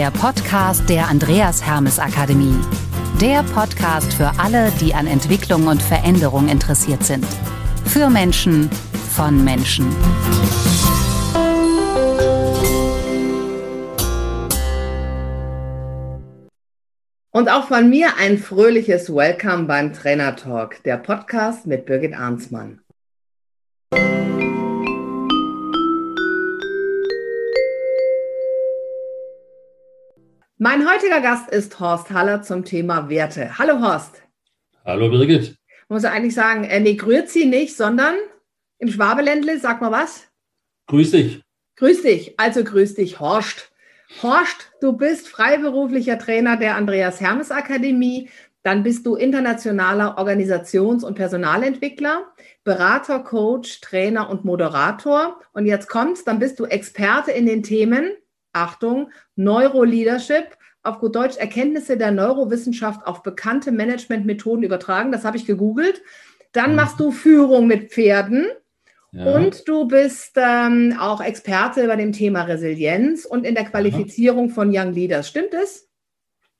der Podcast der Andreas Hermes Akademie. Der Podcast für alle, die an Entwicklung und Veränderung interessiert sind. Für Menschen, von Menschen. Und auch von mir ein fröhliches Welcome beim Trainer Talk, der Podcast mit Birgit Arnsmann. Mein heutiger Gast ist Horst Haller zum Thema Werte. Hallo Horst. Hallo Birgit. Muss ich eigentlich sagen, äh, nee, grüezi nicht, sondern im Schwabeländle, sag mal was. Grüß dich. Grüß dich, also grüß dich, Horst. Horst, du bist freiberuflicher Trainer der Andreas Hermes Akademie. Dann bist du internationaler Organisations- und Personalentwickler, Berater, Coach, Trainer und Moderator. Und jetzt kommst, dann bist du Experte in den Themen Achtung, Neuroleadership, auf gut Deutsch Erkenntnisse der Neurowissenschaft auf bekannte Managementmethoden übertragen. Das habe ich gegoogelt. Dann mhm. machst du Führung mit Pferden. Ja. Und du bist ähm, auch Experte bei dem Thema Resilienz und in der Qualifizierung ja. von Young Leaders. Stimmt es?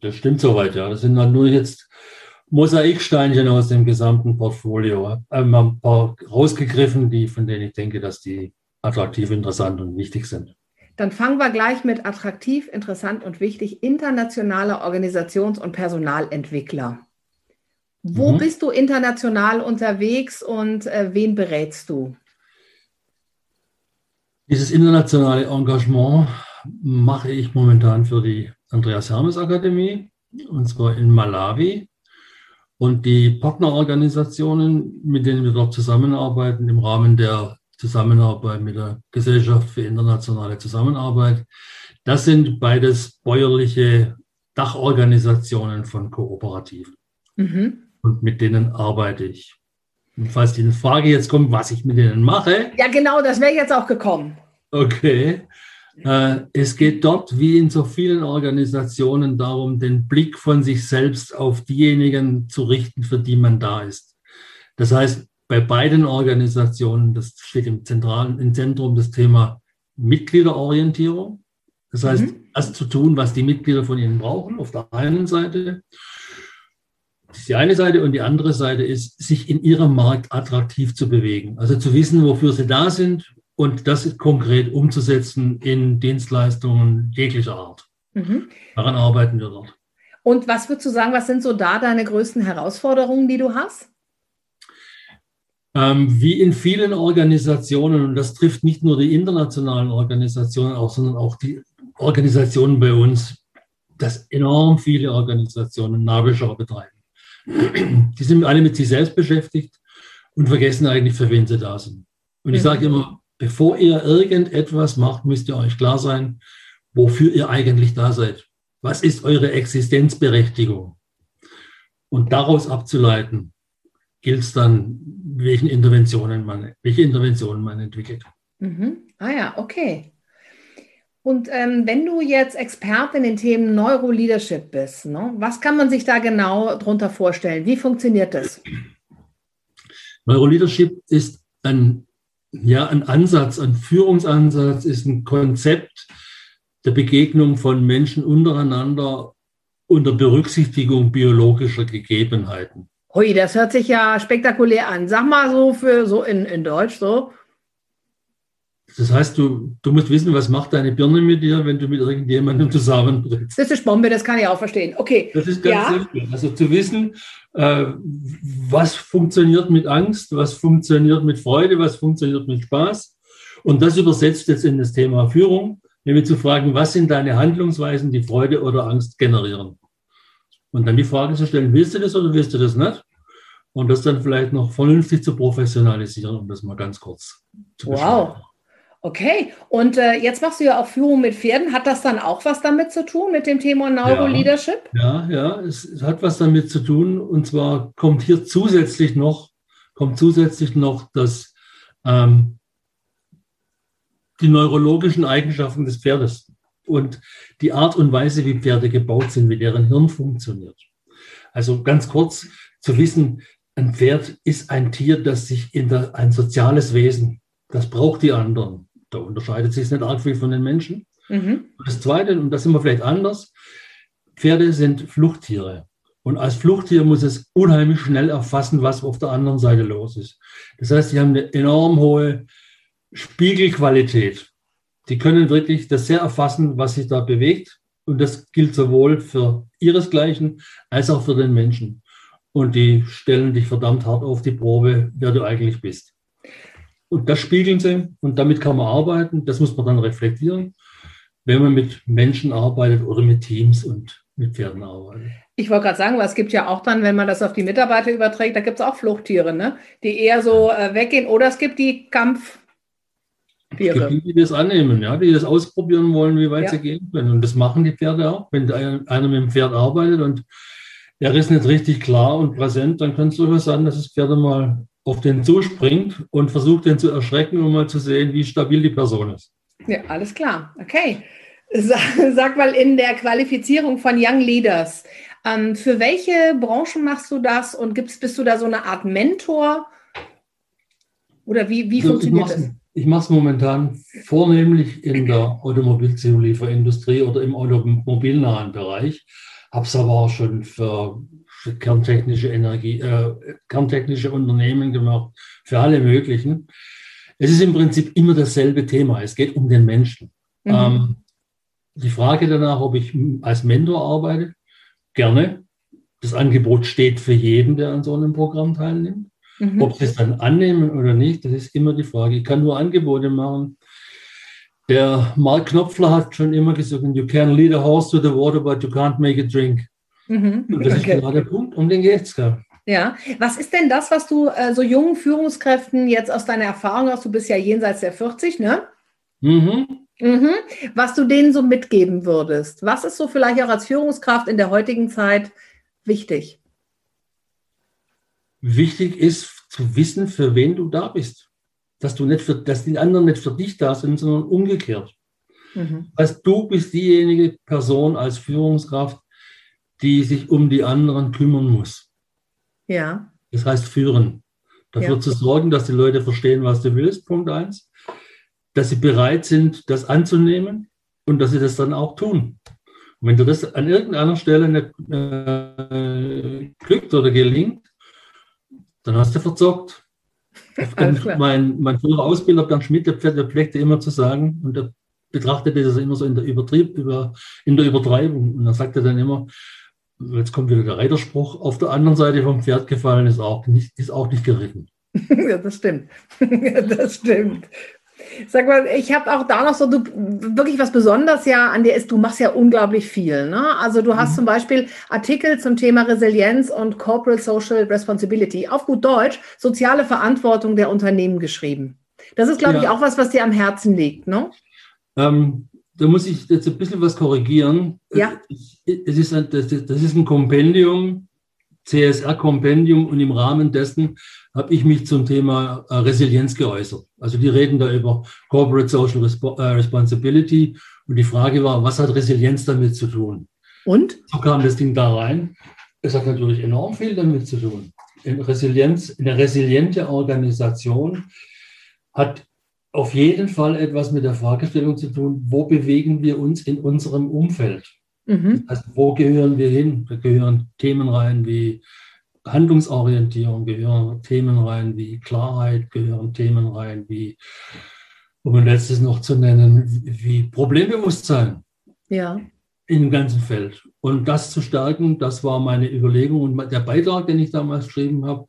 Das stimmt soweit, ja. Das sind dann nur jetzt Mosaiksteinchen aus dem gesamten Portfolio. Ähm, ein paar rausgegriffen, die, von denen ich denke, dass die attraktiv, interessant und wichtig sind. Dann fangen wir gleich mit attraktiv, interessant und wichtig, internationaler Organisations- und Personalentwickler. Wo mhm. bist du international unterwegs und äh, wen berätst du? Dieses internationale Engagement mache ich momentan für die Andreas Hermes Akademie und zwar in Malawi. Und die Partnerorganisationen, mit denen wir dort zusammenarbeiten im Rahmen der Zusammenarbeit mit der Gesellschaft für internationale Zusammenarbeit. Das sind beides bäuerliche Dachorganisationen von Kooperativen. Mhm. Und mit denen arbeite ich. Und falls die Frage jetzt kommt, was ich mit denen mache. Ja, genau, das wäre jetzt auch gekommen. Okay. Äh, es geht dort wie in so vielen Organisationen darum, den Blick von sich selbst auf diejenigen zu richten, für die man da ist. Das heißt, bei beiden Organisationen, das steht im zentralen, im Zentrum das Thema Mitgliederorientierung. Das heißt, mhm. das zu tun, was die Mitglieder von ihnen brauchen, auf der einen Seite. Das ist die eine Seite und die andere Seite ist, sich in ihrem Markt attraktiv zu bewegen. Also zu wissen, wofür sie da sind und das konkret umzusetzen in Dienstleistungen jeglicher Art. Mhm. Daran arbeiten wir dort. Und was würdest du sagen, was sind so da deine größten Herausforderungen, die du hast? Ähm, wie in vielen Organisationen, und das trifft nicht nur die internationalen Organisationen auch, sondern auch die Organisationen bei uns, dass enorm viele Organisationen Nabelschau betreiben. Die sind alle mit sich selbst beschäftigt und vergessen eigentlich, für wen sie da sind. Und ich sage immer, bevor ihr irgendetwas macht, müsst ihr euch klar sein, wofür ihr eigentlich da seid. Was ist eure Existenzberechtigung? Und daraus abzuleiten, gilt es dann, welchen Interventionen man, welche Interventionen man entwickelt. Mhm. Ah ja, okay. Und ähm, wenn du jetzt Experte in den Themen Neuroleadership bist, ne, was kann man sich da genau darunter vorstellen? Wie funktioniert das? Neuroleadership ist ein, ja, ein Ansatz, ein Führungsansatz, ist ein Konzept der Begegnung von Menschen untereinander unter Berücksichtigung biologischer Gegebenheiten. Hui, das hört sich ja spektakulär an. Sag mal so für so in, in Deutsch so. Das heißt, du, du musst wissen, was macht deine Birne mit dir, wenn du mit irgendjemandem zusammentrittst. Das ist Bombe, das kann ich auch verstehen. Okay. Das ist ganz ja. simpel. Also zu wissen, äh, was funktioniert mit Angst, was funktioniert mit Freude, was funktioniert mit Spaß. Und das übersetzt jetzt in das Thema Führung, nämlich zu fragen, was sind deine Handlungsweisen, die Freude oder Angst generieren. Und dann die Frage zu stellen, willst du das oder willst du das nicht? Und das dann vielleicht noch vernünftig zu professionalisieren, um das mal ganz kurz zu. Wow. Okay, und äh, jetzt machst du ja auch Führung mit Pferden. Hat das dann auch was damit zu tun, mit dem Thema Neuroleadership? Ja, ja, ja es, es, hat was damit zu tun. Und zwar kommt hier zusätzlich noch, kommt zusätzlich noch das, ähm, die neurologischen Eigenschaften des Pferdes und die Art und Weise, wie Pferde gebaut sind, wie deren Hirn funktioniert. Also ganz kurz zu wissen, ein Pferd ist ein Tier, das sich in der, ein soziales Wesen, das braucht die anderen. Da unterscheidet sich nicht arg viel von den Menschen. Mhm. Das Zweite, und das sind wir vielleicht anders, Pferde sind Fluchttiere. Und als Fluchttier muss es unheimlich schnell erfassen, was auf der anderen Seite los ist. Das heißt, sie haben eine enorm hohe Spiegelqualität. Die können wirklich das sehr erfassen, was sich da bewegt. Und das gilt sowohl für ihresgleichen als auch für den Menschen. Und die stellen dich verdammt hart auf die Probe, wer du eigentlich bist. Und das spiegeln sie und damit kann man arbeiten. Das muss man dann reflektieren, wenn man mit Menschen arbeitet oder mit Teams und mit Pferden arbeitet. Ich wollte gerade sagen, weil es gibt ja auch dann, wenn man das auf die Mitarbeiter überträgt, da gibt es auch Fluchttiere, ne? die eher so äh, weggehen. Oder es gibt die Kampf. Es gibt die, die das annehmen, ja, die das ausprobieren wollen, wie weit ja. sie gehen können. Und das machen die Pferde auch. Wenn einer mit dem Pferd arbeitet und er ist nicht richtig klar und präsent, dann kann es durchaus sein, dass das Pferd mal auf den zuspringt und versucht, den zu erschrecken, um mal zu sehen, wie stabil die Person ist. Ja, alles klar. Okay. Sag, mal, in der Qualifizierung von Young Leaders, ähm, für welche Branchen machst du das und bist du da so eine Art Mentor? Oder wie, wie also funktioniert das? Ich mache es momentan vornehmlich in der Automobilzulieferindustrie oder im automobilnahen Bereich, habe es aber auch schon für, kerntechnische Energie, äh, kerntechnische Unternehmen gemacht, für alle möglichen. Es ist im Prinzip immer dasselbe Thema. Es geht um den Menschen. Mhm. Ähm, die Frage danach, ob ich als Mentor arbeite, gerne. Das Angebot steht für jeden, der an so einem Programm teilnimmt. Mhm. Ob sie es dann annehmen oder nicht, das ist immer die Frage. Ich kann nur Angebote machen. Der Mark Knopfler hat schon immer gesagt, you can lead a horse to the water, but you can't make it drink. Mhm. Und das okay. ist genau der Punkt, um den geht es. Ja, was ist denn das, was du äh, so jungen Führungskräften jetzt aus deiner Erfahrung hast? Du bist ja jenseits der 40, ne? Mhm. Mhm. Was du denen so mitgeben würdest. Was ist so vielleicht auch als Führungskraft in der heutigen Zeit wichtig? Wichtig ist zu wissen, für wen du da bist. Dass du nicht für, dass die anderen nicht für dich da sind, sondern umgekehrt. Mhm. Also du bist diejenige Person als Führungskraft, die sich um die anderen kümmern muss. Ja. Das heißt führen. Dafür ja. zu sorgen, dass die Leute verstehen, was du willst, Punkt eins dass sie bereit sind, das anzunehmen und dass sie das dann auch tun. Und wenn dir das an irgendeiner Stelle nicht äh, glückt oder gelingt, dann hast du verzockt. Mein, mein früherer Ausbilder, Bernd Schmidt, der, pflegte immer zu sagen, und er betrachtete das immer so in der, Übertrieb, über, in der Übertreibung. Und er sagte dann immer, jetzt kommt wieder der Reiterspruch, auf der anderen Seite vom Pferd gefallen ist auch nicht, ist auch nicht geritten. ja, das stimmt. das stimmt. Sag mal, ich habe auch da noch so, du, wirklich was Besonderes ja an dir ist, du machst ja unglaublich viel. Ne? Also du hast mhm. zum Beispiel Artikel zum Thema Resilienz und Corporate Social Responsibility, auf gut Deutsch, soziale Verantwortung der Unternehmen geschrieben. Das ist, glaube ja. ich, auch was, was dir am Herzen liegt, ne? Ähm, da muss ich jetzt ein bisschen was korrigieren. Ja. Es ist ein, das, ist ein Kompendium, CSR-Kompendium und im Rahmen dessen habe ich mich zum Thema äh, Resilienz geäußert. Also die reden da über Corporate Social äh, Responsibility und die Frage war, was hat Resilienz damit zu tun? Und? So kam das Ding da rein. Es hat natürlich enorm viel damit zu tun. In Resilienz, eine resiliente Organisation hat auf jeden Fall etwas mit der Fragestellung zu tun, wo bewegen wir uns in unserem Umfeld? Mhm. Also wo gehören wir hin? Da gehören Themen rein wie Handlungsorientierung, gehören Themen rein wie Klarheit, gehören Themen rein wie, um ein letztes noch zu nennen, wie Problembewusstsein. Ja. In dem ganzen Feld. Und das zu stärken, das war meine Überlegung. Und der Beitrag, den ich damals geschrieben habe,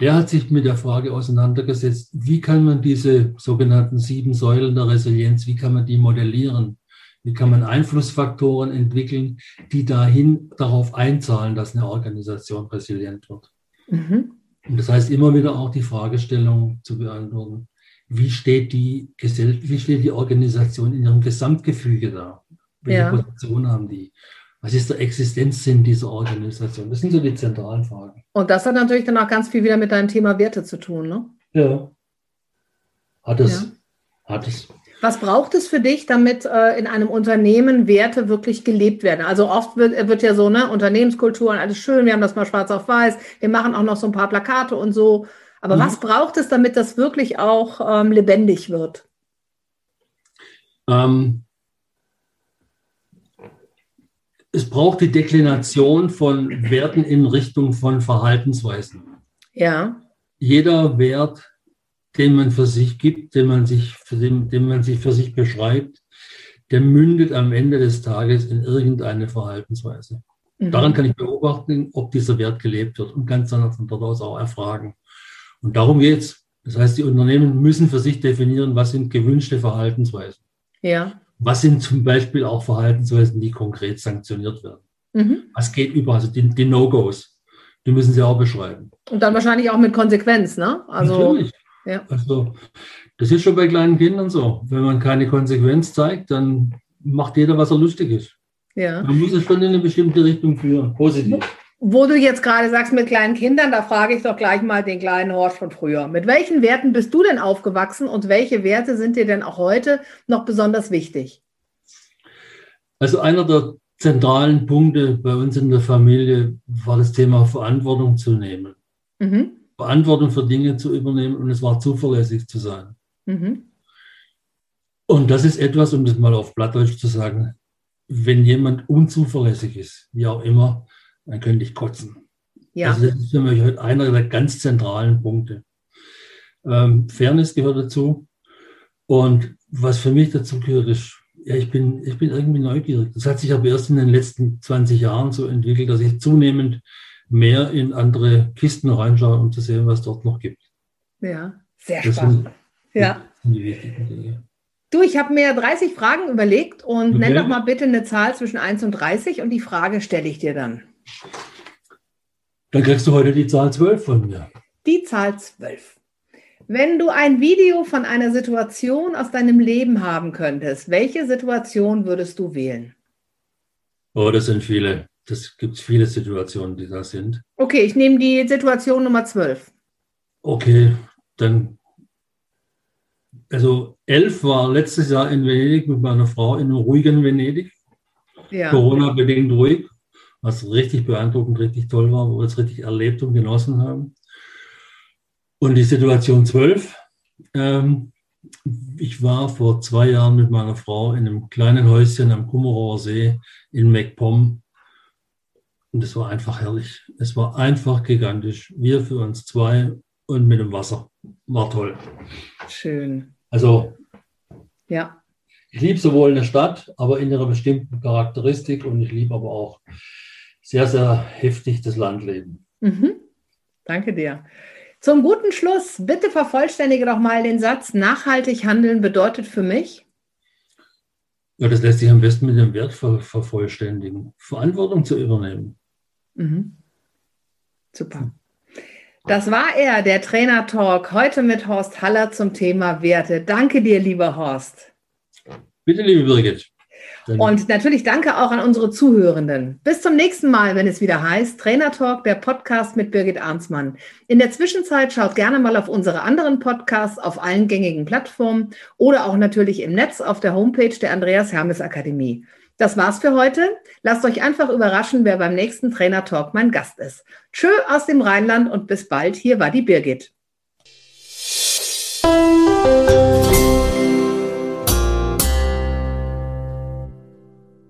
der hat sich mit der Frage auseinandergesetzt, wie kann man diese sogenannten sieben Säulen der Resilienz, wie kann man die modellieren? Wie kann man Einflussfaktoren entwickeln, die dahin darauf einzahlen, dass eine Organisation resilient wird? Mhm. Und das heißt immer wieder auch die Fragestellung zu beantworten, wie steht die, Gesell wie steht die Organisation in ihrem Gesamtgefüge da? Welche ja. Position haben die? Was ist der Existenzsinn dieser Organisation? Das sind so die zentralen Fragen. Und das hat natürlich dann auch ganz viel wieder mit deinem Thema Werte zu tun, ne? Ja. Hat es. Ja. Hat es. Was braucht es für dich, damit äh, in einem Unternehmen Werte wirklich gelebt werden? Also oft wird, wird ja so, ne, Unternehmenskultur und alles schön, wir haben das mal schwarz auf weiß, wir machen auch noch so ein paar Plakate und so. Aber mhm. was braucht es, damit das wirklich auch ähm, lebendig wird? Ähm, es braucht die Deklination von Werten in Richtung von Verhaltensweisen. Ja. Jeder Wert, den man für sich gibt, den man sich, für den, den man sich für sich beschreibt, der mündet am Ende des Tages in irgendeine Verhaltensweise. Mhm. Daran kann ich beobachten, ob dieser Wert gelebt wird und kann dann von dort aus auch erfragen. Und darum geht es. Das heißt, die Unternehmen müssen für sich definieren, was sind gewünschte Verhaltensweisen. Ja. Was sind zum Beispiel auch Verhaltensweisen, die konkret sanktioniert werden? Mhm. Was geht über, also die, die No-Gos, die müssen sie auch beschreiben. Und dann wahrscheinlich auch mit Konsequenz, ne? Also, Natürlich. Ja. Also, das ist schon bei kleinen Kindern so. Wenn man keine Konsequenz zeigt, dann macht jeder, was er lustig ist. Ja. Man muss es schon in eine bestimmte Richtung führen, positiv. Wo du jetzt gerade sagst mit kleinen Kindern, da frage ich doch gleich mal den kleinen Horst von früher. Mit welchen Werten bist du denn aufgewachsen und welche Werte sind dir denn auch heute noch besonders wichtig? Also einer der zentralen Punkte bei uns in der Familie war das Thema Verantwortung zu nehmen. Mhm. Verantwortung für Dinge zu übernehmen und es war zuverlässig zu sein. Mhm. Und das ist etwas, um das mal auf Plattdeutsch zu sagen, wenn jemand unzuverlässig ist, wie auch immer, dann könnte ich kotzen. Ja. Also das ist für mich heute einer der ganz zentralen Punkte. Ähm, Fairness gehört dazu. Und was für mich dazu gehört, ist, ja, ich bin, ich bin irgendwie neugierig. Das hat sich aber erst in den letzten 20 Jahren so entwickelt, dass ich zunehmend mehr in andere Kisten reinschaue, um zu sehen, was dort noch gibt. Ja, sehr das spannend. Sind, ja. Sind die wichtigen Dinge. Du, ich habe mir 30 Fragen überlegt und okay. nenn doch mal bitte eine Zahl zwischen 1 und 30 und die Frage stelle ich dir dann. Dann kriegst du heute die Zahl 12 von mir. Die Zahl 12. Wenn du ein Video von einer Situation aus deinem Leben haben könntest, welche Situation würdest du wählen? Oh, das sind viele. Das gibt viele Situationen, die da sind. Okay, ich nehme die Situation Nummer 12. Okay, dann. Also 11 war letztes Jahr in Venedig mit meiner Frau in einem ruhigen Venedig. Ja. Corona-bedingt ruhig was richtig beeindruckend, richtig toll war, wo wir es richtig erlebt und genossen haben. Und die Situation 12, ähm, ich war vor zwei Jahren mit meiner Frau in einem kleinen Häuschen am Kummerower See in MacPom und es war einfach herrlich. Es war einfach gigantisch. Wir für uns zwei und mit dem Wasser. War toll. Schön. Also, ja. Ich liebe sowohl eine Stadt, aber in ihrer bestimmten Charakteristik und ich liebe aber auch sehr, sehr heftig das Landleben. Mhm. Danke dir. Zum guten Schluss, bitte vervollständige doch mal den Satz, nachhaltig handeln bedeutet für mich? Ja, das lässt sich am besten mit dem Wert ver vervollständigen. Verantwortung zu übernehmen. Mhm. Super. Das war er, der Trainer Talk, heute mit Horst Haller zum Thema Werte. Danke dir, lieber Horst. Bitte, liebe Birgit. Und natürlich danke auch an unsere Zuhörenden. Bis zum nächsten Mal, wenn es wieder heißt Trainer Talk, der Podcast mit Birgit Arnsmann. In der Zwischenzeit schaut gerne mal auf unsere anderen Podcasts auf allen gängigen Plattformen oder auch natürlich im Netz auf der Homepage der Andreas Hermes Akademie. Das war's für heute. Lasst euch einfach überraschen, wer beim nächsten Trainer Talk mein Gast ist. Tschö aus dem Rheinland und bis bald. Hier war die Birgit.